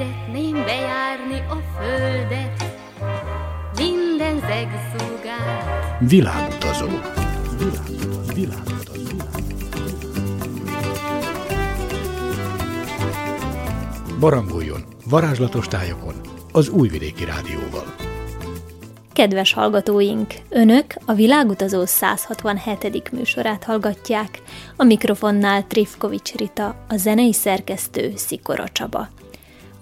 Szeretném bejárni a földet, minden zegszúgát. Világutazó. Világutazó. Világutazó. Barangoljon varázslatos tájokon az Újvidéki Rádióval. Kedves hallgatóink, Önök a Világutazó 167. műsorát hallgatják, a mikrofonnál Trifkovics Rita, a zenei szerkesztő Szikora Csaba.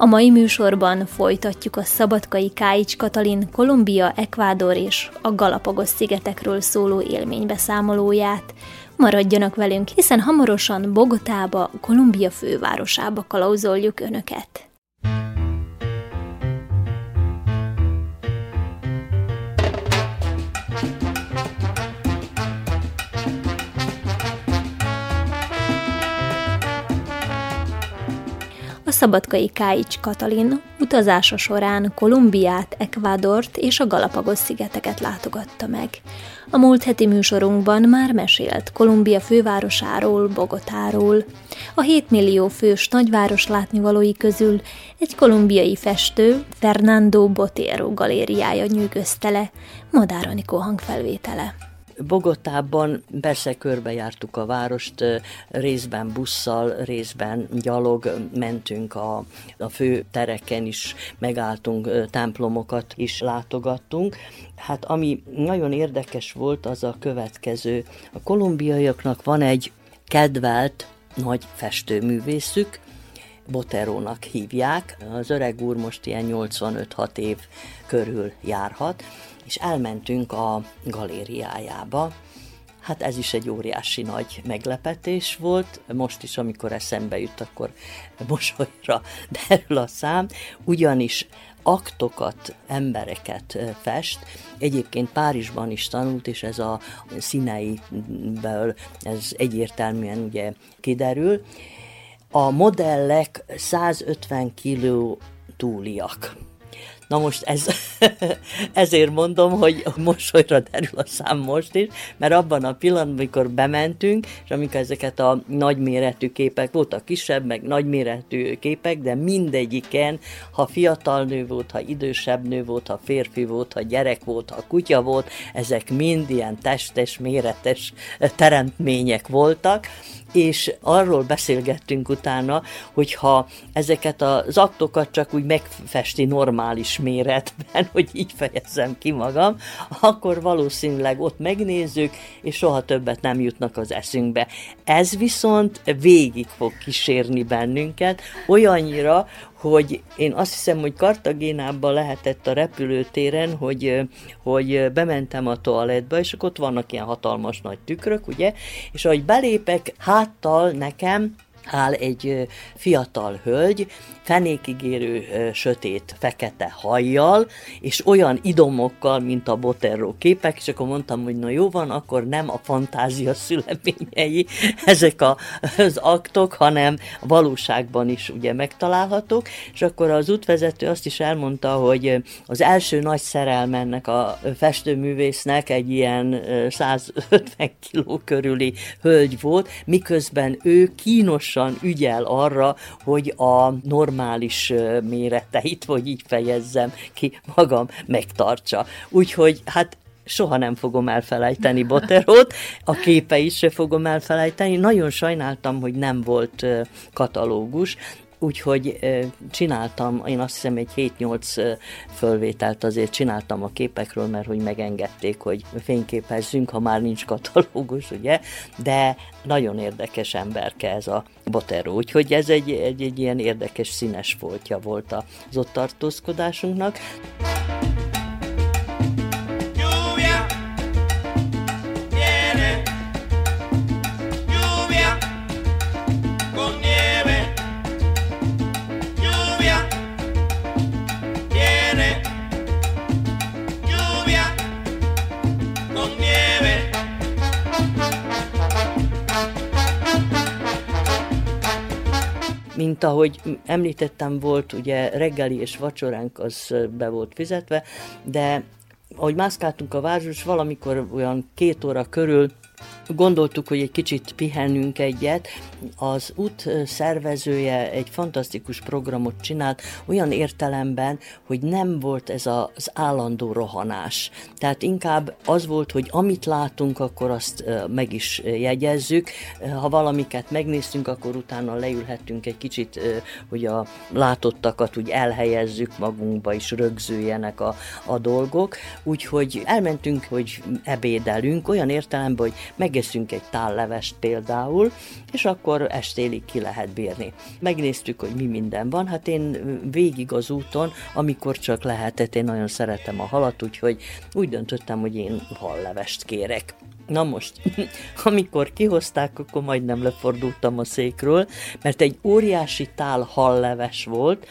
A mai műsorban folytatjuk a szabadkai Káics Katalin Kolumbia, Ekvádor és a Galapagos szigetekről szóló élménybeszámolóját. Maradjanak velünk, hiszen hamarosan Bogotába, Kolumbia fővárosába kalauzoljuk Önöket. Szabadkai Káics Katalin utazása során Kolumbiát, Ekvádort és a Galapagos-szigeteket látogatta meg. A múlt heti műsorunkban már mesélt Kolumbia fővárosáról, Bogotáról. A 7 millió fős nagyváros látnivalói közül egy kolumbiai festő, Fernando Botero galériája nyűgözte le, Madár Anikó hangfelvétele. Bogotában persze körbejártuk a várost, részben busszal, részben gyalog mentünk a, a fő tereken is, megálltunk, templomokat is látogattunk. Hát ami nagyon érdekes volt, az a következő. A kolumbiaiaknak van egy kedvelt nagy festőművészük, Boterónak hívják. Az öreg úr most ilyen 85-6 év körül járhat, és elmentünk a galériájába. Hát ez is egy óriási nagy meglepetés volt. Most is, amikor eszembe jut, akkor mosolyra derül a szám, ugyanis aktokat, embereket fest. Egyébként Párizsban is tanult, és ez a színeiből ez egyértelműen ugye kiderül. A modellek 150 kiló túliak Na most ez, ezért mondom, hogy mosolyra derül a szám most is, mert abban a pillanatban, amikor bementünk, és amikor ezeket a nagyméretű képek, voltak kisebb, meg nagyméretű képek, de mindegyiken, ha fiatal nő volt, ha idősebb nő volt, ha férfi volt, ha gyerek volt, ha kutya volt, ezek mind ilyen testes, méretes teremtmények voltak, és arról beszélgettünk utána, hogyha ezeket az aktokat csak úgy megfesti normális méretben, hogy így fejezzem ki magam, akkor valószínűleg ott megnézzük, és soha többet nem jutnak az eszünkbe. Ez viszont végig fog kísérni bennünket, olyannyira, hogy én azt hiszem, hogy Kartagénában lehetett a repülőtéren, hogy, hogy bementem a toalettba, és akkor ott vannak ilyen hatalmas nagy tükrök, ugye, és ahogy belépek, háttal nekem áll egy fiatal hölgy, fenékigérő sötét fekete hajjal, és olyan idomokkal, mint a Botero képek, és akkor mondtam, hogy na jó van, akkor nem a fantázia szüleményei ezek a, az aktok, hanem valóságban is ugye megtalálhatók, és akkor az útvezető azt is elmondta, hogy az első nagy szerelmennek a festőművésznek egy ilyen 150 kiló körüli hölgy volt, miközben ő kínosan ügyel arra, hogy a normális normális méreteit, vagy így fejezzem ki magam, megtartsa. Úgyhogy hát soha nem fogom elfelejteni Boterót, a képeit se fogom elfelejteni. Nagyon sajnáltam, hogy nem volt katalógus, Úgyhogy csináltam, én azt hiszem egy 7-8 fölvételt azért csináltam a képekről, mert hogy megengedték, hogy fényképezzünk, ha már nincs katalógus, ugye, de nagyon érdekes emberke ez a Botero, úgyhogy ez egy, egy, egy ilyen érdekes színes foltja volt az ott tartózkodásunknak. Mint ahogy említettem, volt ugye reggeli és vacsoránk az be volt fizetve, de ahogy mászkáltunk a városban, valamikor olyan két óra körül gondoltuk, hogy egy kicsit pihenünk egyet. Az út szervezője egy fantasztikus programot csinált, olyan értelemben, hogy nem volt ez az állandó rohanás. Tehát inkább az volt, hogy amit látunk, akkor azt meg is jegyezzük. Ha valamiket megnéztünk, akkor utána leülhettünk egy kicsit, hogy a látottakat úgy elhelyezzük magunkba, és rögzüljenek a, a dolgok. Úgyhogy elmentünk, hogy ebédelünk, olyan értelemben, hogy megeszünk egy tállevest például, és akkor estélig ki lehet bírni. Megnéztük, hogy mi minden van, hát én végig az úton, amikor csak lehetett, én nagyon szeretem a halat, úgyhogy úgy döntöttem, hogy én hallevest kérek. Na most, amikor kihozták, akkor majdnem lefordultam a székről, mert egy óriási tál halleves volt,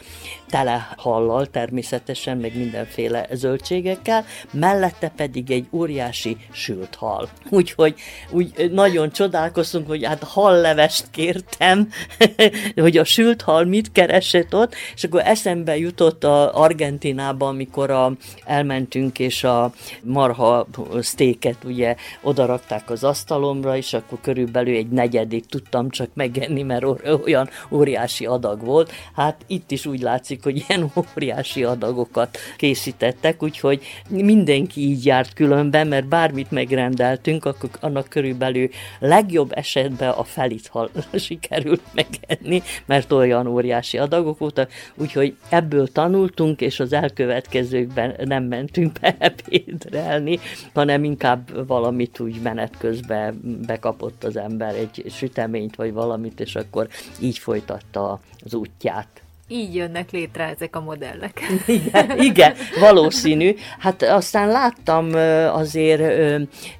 tele hallal természetesen, meg mindenféle zöldségekkel, mellette pedig egy óriási sült hal. Úgyhogy úgy nagyon csodálkoztunk, hogy hát hallevest kértem, hogy a sült hal mit keresett ott, és akkor eszembe jutott a Argentinába, amikor a, elmentünk, és a marha sztéket ugye oda rakták az asztalomra, és akkor körülbelül egy negyedik tudtam csak megenni, mert olyan óriási adag volt. Hát itt is úgy látszik, hogy ilyen óriási adagokat készítettek, úgyhogy mindenki így járt különben, mert bármit megrendeltünk, akkor annak körülbelül legjobb esetben a felit sikerült megenni, mert olyan óriási adagok voltak, úgyhogy ebből tanultunk, és az elkövetkezőkben nem mentünk be ebédrelni, hanem inkább valamit úgy menet közben bekapott az ember egy süteményt vagy valamit, és akkor így folytatta az útját. Így jönnek létre ezek a modellek. Igen, igen, valószínű. Hát aztán láttam azért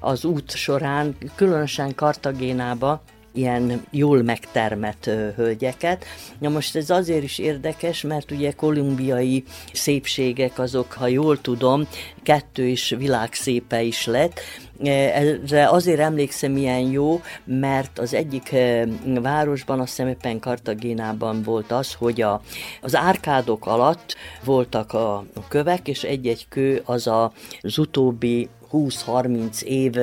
az út során, különösen Kartagénába, ilyen jól megtermett hölgyeket. Na most ez azért is érdekes, mert ugye kolumbiai szépségek azok, ha jól tudom, kettő is világszépe is lett, erre azért emlékszem ilyen jó, mert az egyik városban, azt hiszem éppen Kartagénában volt az, hogy a, az árkádok alatt voltak a, a kövek, és egy-egy kő az a, az utóbbi 20-30 év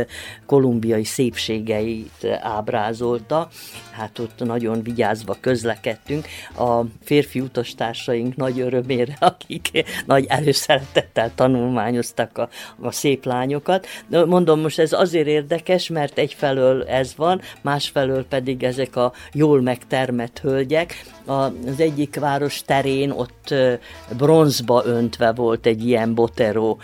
kolumbiai szépségeit ábrázolta. Hát ott nagyon vigyázva közlekedtünk. A férfi utastársaink nagy örömére, akik nagy előszeretettel tanulmányoztak a, a szép lányokat. Mondom, most ez azért érdekes, mert egyfelől ez van, másfelől pedig ezek a jól megtermett hölgyek. Az egyik város terén ott bronzba öntve volt egy ilyen botero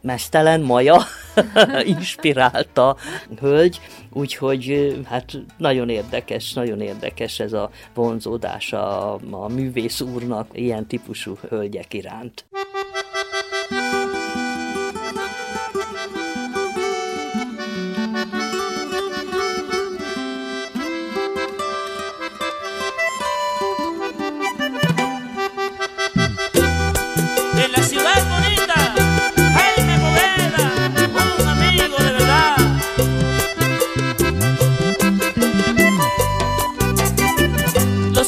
mesztelen maja inspirálta hölgy, úgyhogy hát nagyon érdekes, nagyon érdekes ez a vonzódás a, a művész úrnak ilyen típusú hölgyek iránt.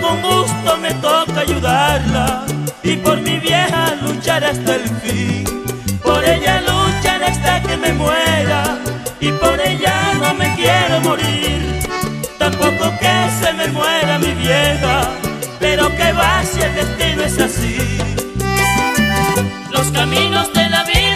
con gusto me toca ayudarla y por mi vieja luchar hasta el fin. Por ella luchan hasta que me muera y por ella no me quiero morir. Tampoco que se me muera mi vieja, pero que va si el destino es así. Los caminos de la vida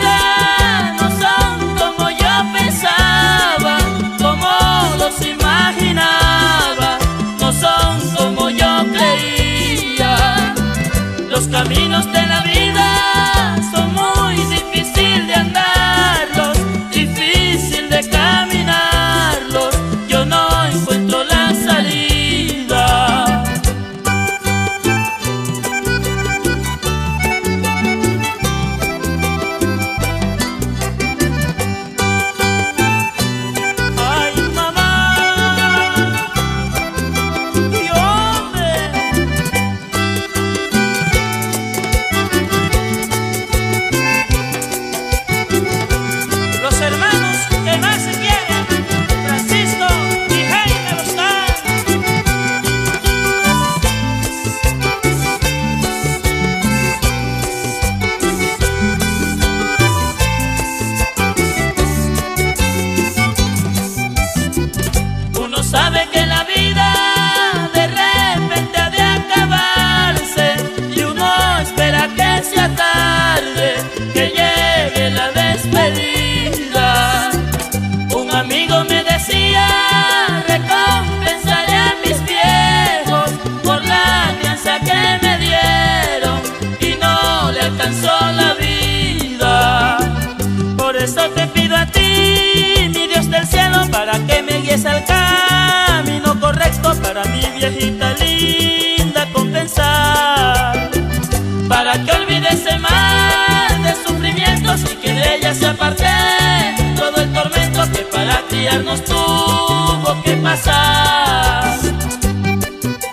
criarnos tuvo que pasar.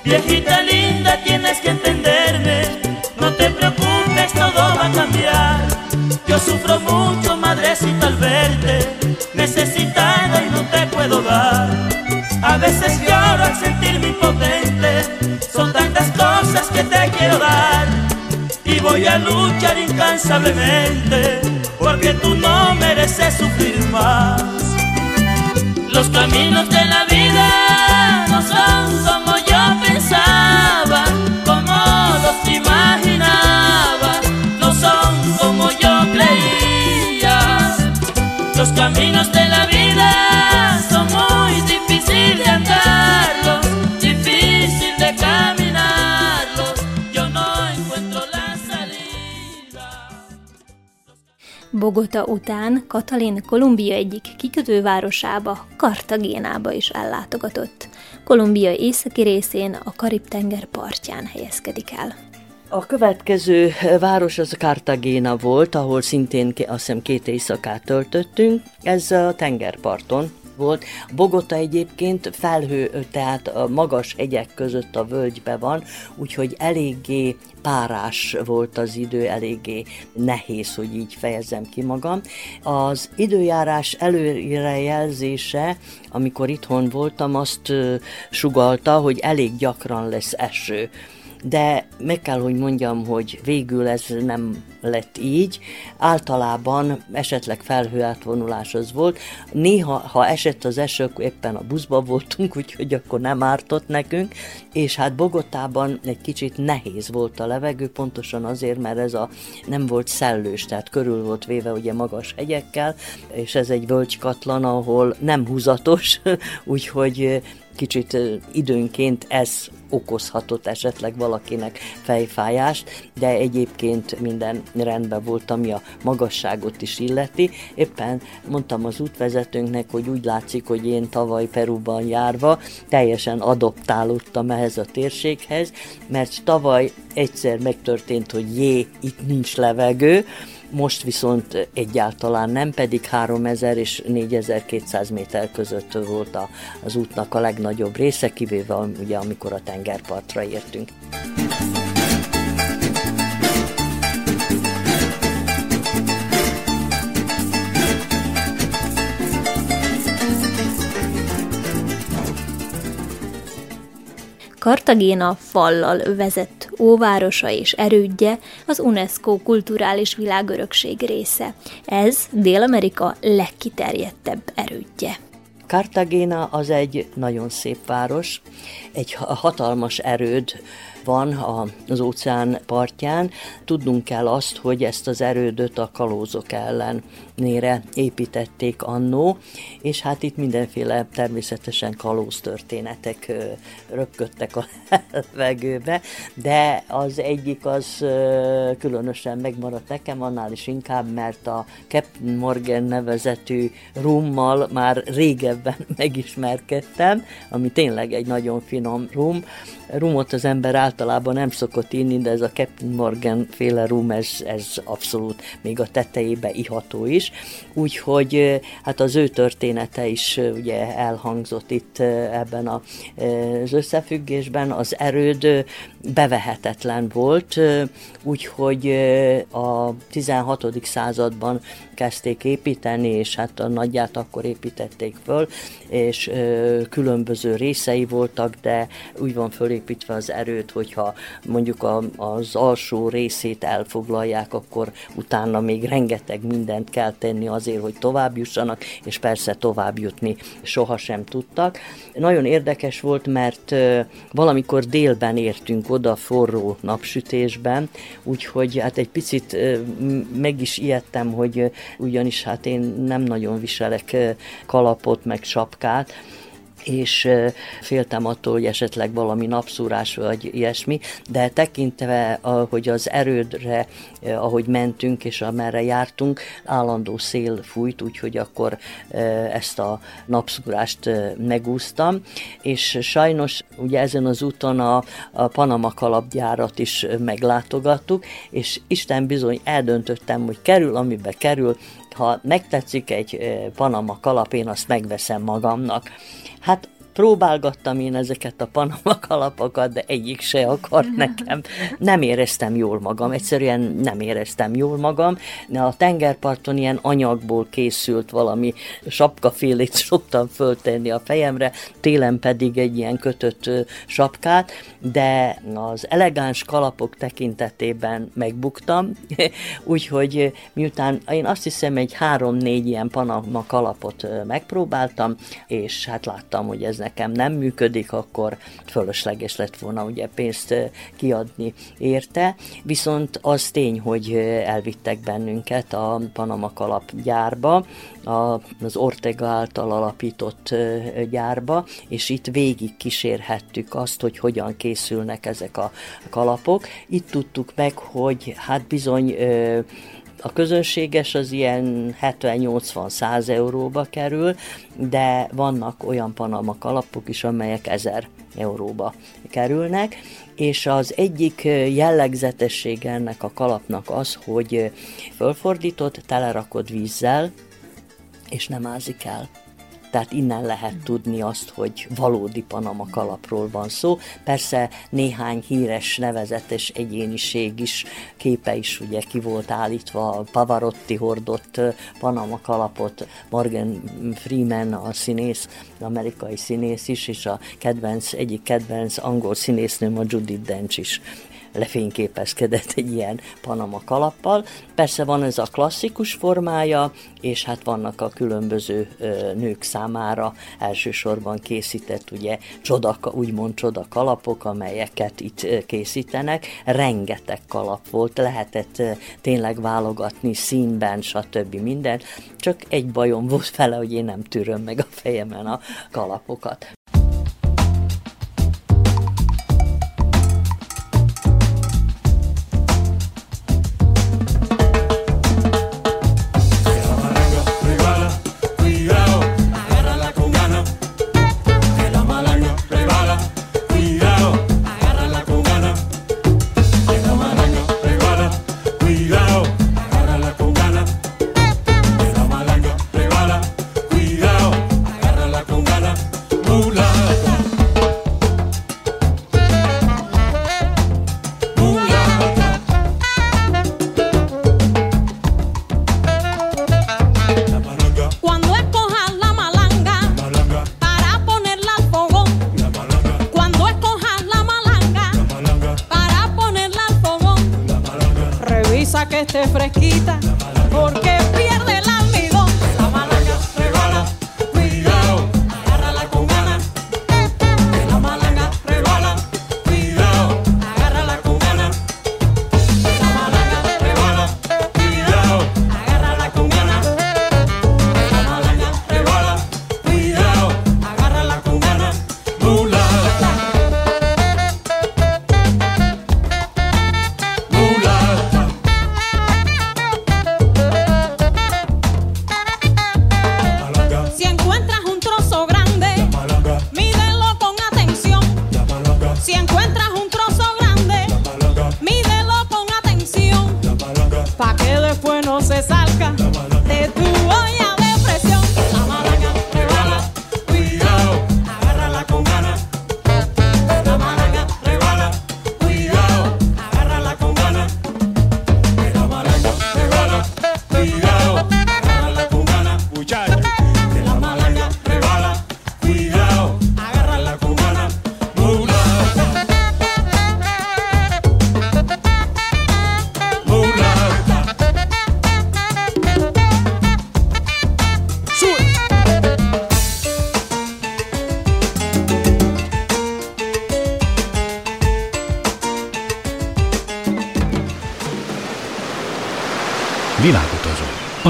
Viejita linda, tienes que entenderme, no te preocupes, todo va a cambiar. Yo sufro mucho, madrecita, al verte, necesitada y no te puedo dar. A veces lloro al sentirme impotente, son tantas cosas que te quiero dar. Y voy a luchar incansablemente, porque tú no mereces sufrir más. Los caminos de la vida no son como yo pensaba, como los imaginaba, no son como yo creía. Los caminos de Bogota után Katalin Kolumbia egyik kikötővárosába, Kartagénába is ellátogatott. Kolumbia északi részén a Karib-tenger partján helyezkedik el. A következő város az Cartagena volt, ahol szintén azt hiszem két éjszakát töltöttünk. Ez a tengerparton volt. Bogota egyébként felhő, tehát a magas hegyek között a völgybe van, úgyhogy eléggé párás volt az idő, eléggé nehéz, hogy így fejezem ki magam. Az időjárás előrejelzése, amikor itthon voltam, azt sugalta, hogy elég gyakran lesz eső de meg kell, hogy mondjam, hogy végül ez nem lett így. Általában esetleg felhőátvonulás az volt. Néha, ha esett az eső, akkor éppen a buszba voltunk, úgyhogy akkor nem ártott nekünk, és hát Bogotában egy kicsit nehéz volt a levegő, pontosan azért, mert ez a nem volt szellős, tehát körül volt véve ugye magas hegyekkel, és ez egy völgykatlan, ahol nem húzatos, úgyhogy kicsit időnként ez okozhatott esetleg valakinek fejfájást, de egyébként minden rendben volt, ami a magasságot is illeti. Éppen mondtam az útvezetőnknek, hogy úgy látszik, hogy én tavaly Peruban járva teljesen adoptálódtam ehhez a térséghez, mert tavaly egyszer megtörtént, hogy jé, itt nincs levegő, most viszont egyáltalán nem, pedig 3000 és 4200 méter között volt az útnak a legnagyobb része, kivéve ugye amikor a tengerpartra értünk. Kartagéna fallal övezett óvárosa és erődje az UNESCO kulturális világörökség része. Ez Dél-Amerika legkiterjedtebb erődje. Cartagena az egy nagyon szép város, egy hatalmas erőd van az óceán partján. Tudnunk kell azt, hogy ezt az erődöt a kalózok ellenére építették annó, és hát itt mindenféle természetesen kalóz történetek röpködtek a levegőbe, de az egyik az különösen megmaradt nekem, annál is inkább, mert a Captain Morgan nevezetű rummal már régebben megismerkedtem, ami tényleg egy nagyon finom rum. Rumot az ember általában nem szokott inni, de ez a Captain Morgan féle rum, ez, ez abszolút még a tetejébe iható is. Úgyhogy hát az ő története is ugye elhangzott itt ebben a, az összefüggésben. Az erőd bevehetetlen volt, úgyhogy a 16. században kezdték építeni, és hát a nagyját akkor építették föl, és különböző részei voltak, de úgy van fölépítve az erőt, hogyha mondjuk a, az alsó részét elfoglalják, akkor utána még rengeteg mindent kell tenni azért, hogy tovább jussanak, és persze tovább jutni sohasem tudtak. Nagyon érdekes volt, mert valamikor délben értünk oda forró napsütésben, úgyhogy hát egy picit meg is ijedtem, hogy ugyanis hát én nem nagyon viselek kalapot, meg sapkát, és féltem attól, hogy esetleg valami napszúrás vagy ilyesmi, de tekintve, hogy az erődre, ahogy mentünk és amerre jártunk, állandó szél fújt, úgyhogy akkor ezt a napszúrást megúsztam, és sajnos ugye ezen az úton a, a Panama kalapgyárat is meglátogattuk, és Isten bizony eldöntöttem, hogy kerül, amibe kerül, ha megtetszik egy Panama kalap, én azt megveszem magamnak. Hát próbálgattam én ezeket a panama kalapokat, de egyik se akart nekem. Nem éreztem jól magam, egyszerűen nem éreztem jól magam. A tengerparton ilyen anyagból készült valami sapkafélét szoktam föltenni a fejemre, télen pedig egy ilyen kötött sapkát, de az elegáns kalapok tekintetében megbuktam, úgyhogy miután én azt hiszem egy három-négy ilyen panama kalapot megpróbáltam, és hát láttam, hogy ez nekem nem működik, akkor fölösleges lett volna ugye pénzt kiadni érte. Viszont az tény, hogy elvittek bennünket a Panama kalap gyárba, az Ortega által alapított gyárba, és itt végig kísérhettük azt, hogy hogyan készülnek ezek a kalapok. Itt tudtuk meg, hogy hát bizony a közönséges az ilyen 70-80-100 euróba kerül, de vannak olyan Panama kalapok is, amelyek 1000 euróba kerülnek, és az egyik jellegzetessége ennek a kalapnak az, hogy fölfordított, telerakod vízzel, és nem ázik el tehát innen lehet tudni azt, hogy valódi Panama kalapról van szó. Persze néhány híres, nevezetes egyéniség is, képe is ugye ki volt állítva, Pavarotti hordott Panama kalapot, Morgan Freeman a színész, az amerikai színész is, és a kedvenc, egyik kedvenc angol színésznőm a Judith Dench is lefényképezkedett egy ilyen Panama kalappal. Persze van ez a klasszikus formája, és hát vannak a különböző nők számára elsősorban készített ugye csoda, úgymond csoda kalapok, amelyeket itt készítenek. Rengeteg kalap volt, lehetett tényleg válogatni színben, stb. minden. Csak egy bajom volt fele, hogy én nem tűröm meg a fejemen a kalapokat.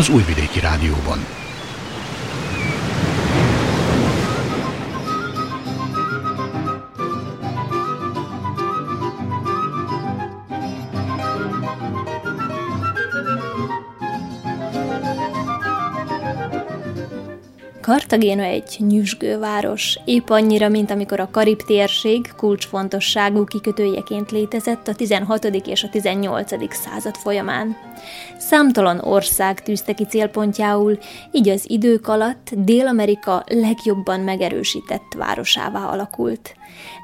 Az Újvidéki Kartagéna egy nyüzsgőváros, épp annyira, mint amikor a Karib térség kulcsfontosságú kikötőjeként létezett a 16. és a 18. század folyamán. Számtalan ország tűzte ki célpontjául, így az idők alatt Dél-Amerika legjobban megerősített városává alakult.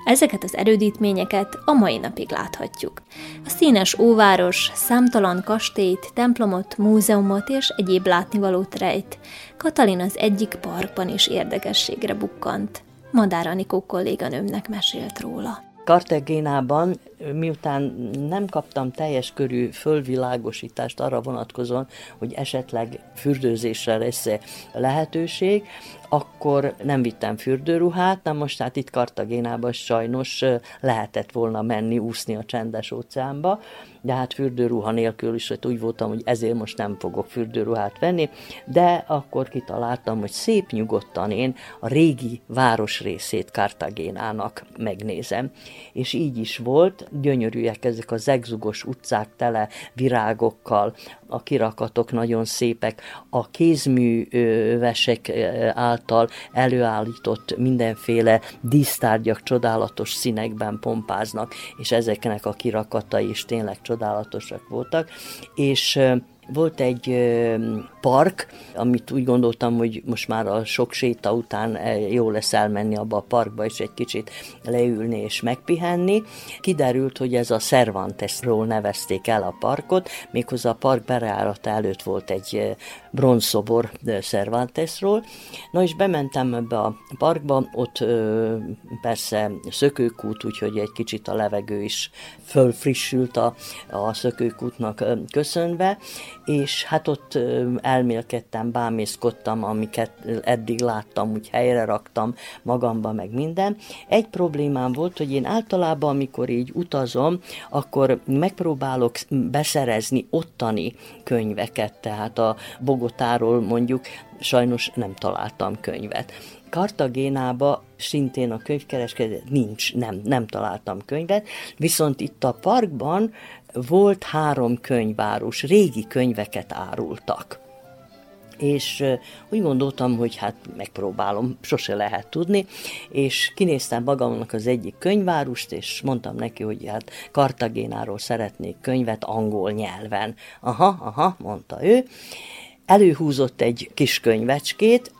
Ezeket az erődítményeket a mai napig láthatjuk. A színes óváros számtalan kastélyt, templomot, múzeumot és egyéb látnivalót rejt. Katalin az egyik parkban is érdekességre bukkant. Madár Anikó kolléganőmnek mesélt róla. Kartagénában, miután nem kaptam teljes körű fölvilágosítást arra vonatkozóan, hogy esetleg fürdőzésre lesz lehetőség, akkor nem vittem fürdőruhát, na most hát itt Kartagénában sajnos lehetett volna menni, úszni a csendes óceánba, de hát fürdőruha nélkül is hogy úgy voltam, hogy ezért most nem fogok fürdőruhát venni, de akkor kitaláltam, hogy szép nyugodtan én a régi városrészét Kartagénának megnézem. És így is volt, gyönyörűek ezek az egzugos utcák tele virágokkal, a kirakatok nagyon szépek, a kézművesek által előállított mindenféle dísztárgyak csodálatos színekben pompáznak, és ezeknek a kirakatai is tényleg csodálatosak voltak, és volt egy park, amit úgy gondoltam, hogy most már a sok séta után jó lesz elmenni abba a parkba, és egy kicsit leülni és megpihenni. Kiderült, hogy ez a Cervantesról nevezték el a parkot, méghozzá a park bereárata előtt volt egy bronzszobor Cervantesról. Na és bementem ebbe a parkba, ott persze szökőkút, úgyhogy egy kicsit a levegő is fölfrissült a, a szökőkútnak köszönve, és hát ott elmélkedtem, bámészkodtam, amiket eddig láttam, úgy helyre raktam magamba, meg minden. Egy problémám volt, hogy én általában, amikor így utazom, akkor megpróbálok beszerezni ottani könyveket, tehát a Bogotáról mondjuk sajnos nem találtam könyvet. Kartagénába szintén a könyvkereskedet nincs, nem, nem találtam könyvet, viszont itt a parkban volt három könyvárus, régi könyveket árultak és úgy gondoltam, hogy hát megpróbálom, sose lehet tudni, és kinéztem magamnak az egyik könyvárust, és mondtam neki, hogy hát Kartagénáról szeretnék könyvet angol nyelven. Aha, aha, mondta ő. Előhúzott egy kis könyvecskét,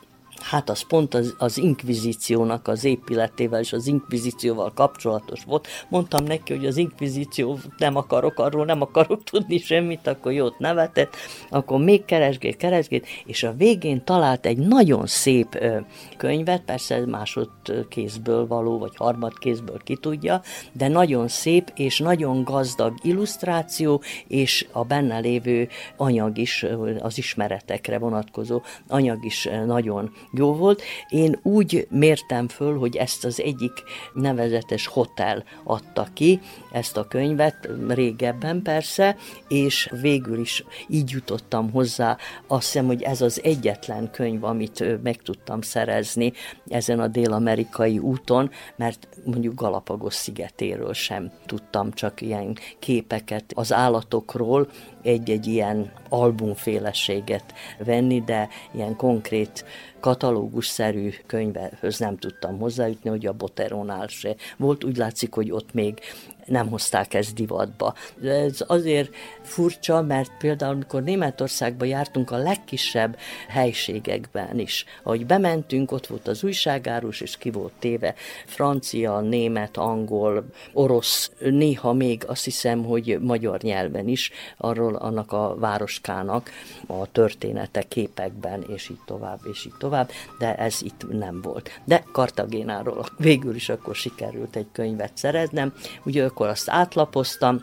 hát az pont az, az inkvizíciónak az épületével és az inkvizícióval kapcsolatos volt. Mondtam neki, hogy az inkvizíció nem akarok, arról nem akarok tudni semmit, akkor jót nevetett, akkor még keresgél, keresgél, és a végén talált egy nagyon szép ö, könyvet, persze másodkézből való, vagy harmadkézből ki tudja, de nagyon szép és nagyon gazdag illusztráció, és a benne lévő anyag is, az ismeretekre vonatkozó anyag is nagyon jó volt. Én úgy mértem föl, hogy ezt az egyik nevezetes hotel adta ki, ezt a könyvet, régebben persze, és végül is így jutottam hozzá. Azt hiszem, hogy ez az egyetlen könyv, amit meg tudtam szerezni ezen a dél-amerikai úton, mert mondjuk Galapagos szigetéről sem tudtam csak ilyen képeket az állatokról, egy-egy ilyen albumféleséget venni, de ilyen konkrét katalógusszerű könyvehöz nem tudtam hozzájutni, hogy a Boteronál se volt. Úgy látszik, hogy ott még nem hozták ezt divatba. Ez azért furcsa, mert például, amikor Németországba jártunk a legkisebb helységekben is, ahogy bementünk, ott volt az újságárus, és ki volt téve francia, német, angol, orosz, néha még azt hiszem, hogy magyar nyelven is, arról annak a városkának a története képekben, és így tovább, és így tovább, de ez itt nem volt. De Kartagénáról végül is akkor sikerült egy könyvet szereznem, ugye akkor azt átlapoztam,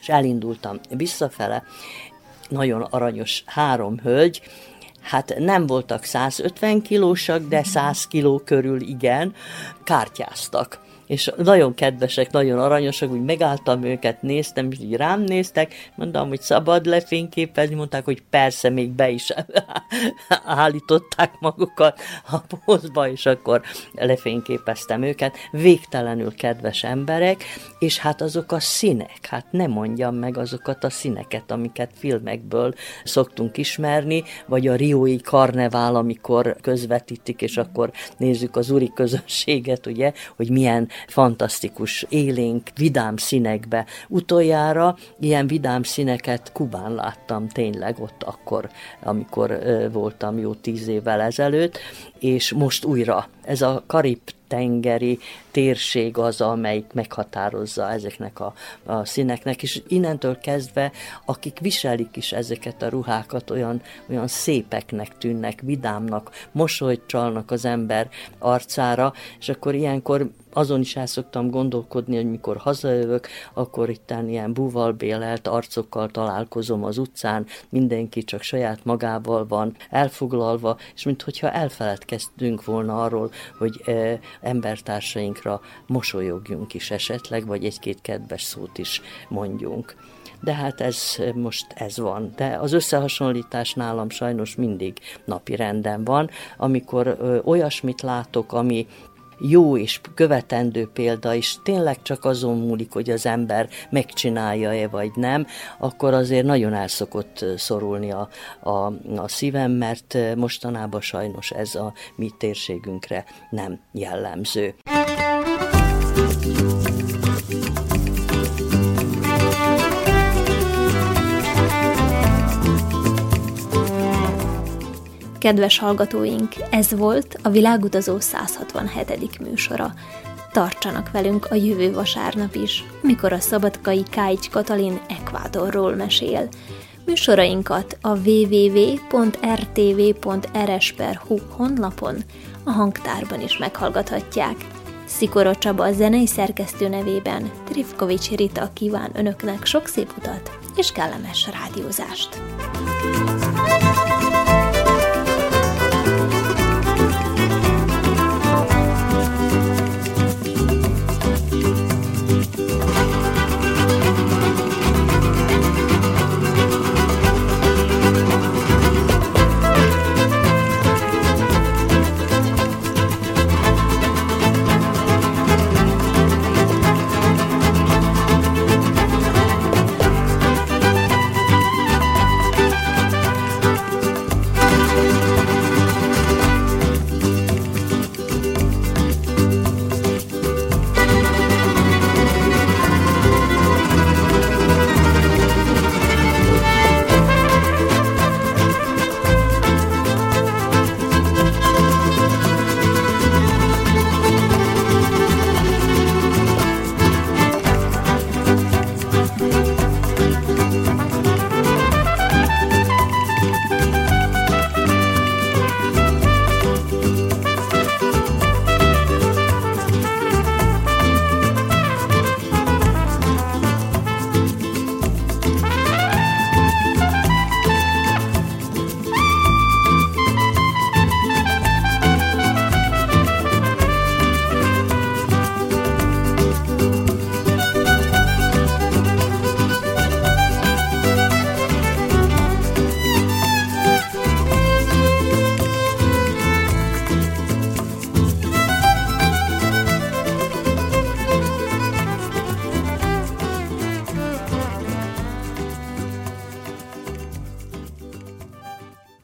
és elindultam visszafele. Nagyon aranyos három hölgy, hát nem voltak 150 kilósak, de 100 kiló körül igen, kártyáztak és nagyon kedvesek, nagyon aranyosak, úgy megálltam őket, néztem, és így rám néztek, mondtam, hogy szabad lefényképezni, mondták, hogy persze, még be is állították magukat a pózba, és akkor lefényképeztem őket. Végtelenül kedves emberek, és hát azok a színek, hát nem mondjam meg azokat a színeket, amiket filmekből szoktunk ismerni, vagy a Riói karnevál, amikor közvetítik, és akkor nézzük az úri közönséget, ugye, hogy milyen fantasztikus, élénk, vidám színekbe. Utoljára ilyen vidám színeket Kubán láttam tényleg ott akkor, amikor voltam jó tíz évvel ezelőtt, és most újra ez a Karib tengeri térség az, amelyik meghatározza ezeknek a, a színeknek, és innentől kezdve, akik viselik is ezeket a ruhákat, olyan, olyan szépeknek tűnnek, vidámnak, mosolyt csalnak az ember arcára, és akkor ilyenkor azon is el szoktam gondolkodni, hogy mikor hazajövök, akkor itt ilyen búvalbélelt arcokkal találkozom az utcán, mindenki csak saját magával van elfoglalva, és minthogyha elfeledkeztünk volna arról, hogy e, embertársainkra mosolyogjunk is esetleg, vagy egy-két kedves szót is mondjunk de hát ez most ez van. De az összehasonlítás nálam sajnos mindig napi renden van, amikor ö, olyasmit látok, ami jó és követendő példa, és tényleg csak azon múlik, hogy az ember megcsinálja-e vagy nem, akkor azért nagyon el szokott szorulni a, a, a szívem, mert mostanában sajnos ez a mi térségünkre nem jellemző. Kedves hallgatóink, ez volt a Világutazó 167. műsora. Tartsanak velünk a jövő vasárnap is, mikor a szabadkai Káics Katalin Ekvádorról mesél. Műsorainkat a www.rtv.rs.hu honlapon, a hangtárban is meghallgathatják. Szikora Csaba a zenei szerkesztő nevében Trifkovics Rita kíván önöknek sok szép utat és kellemes rádiózást! thank you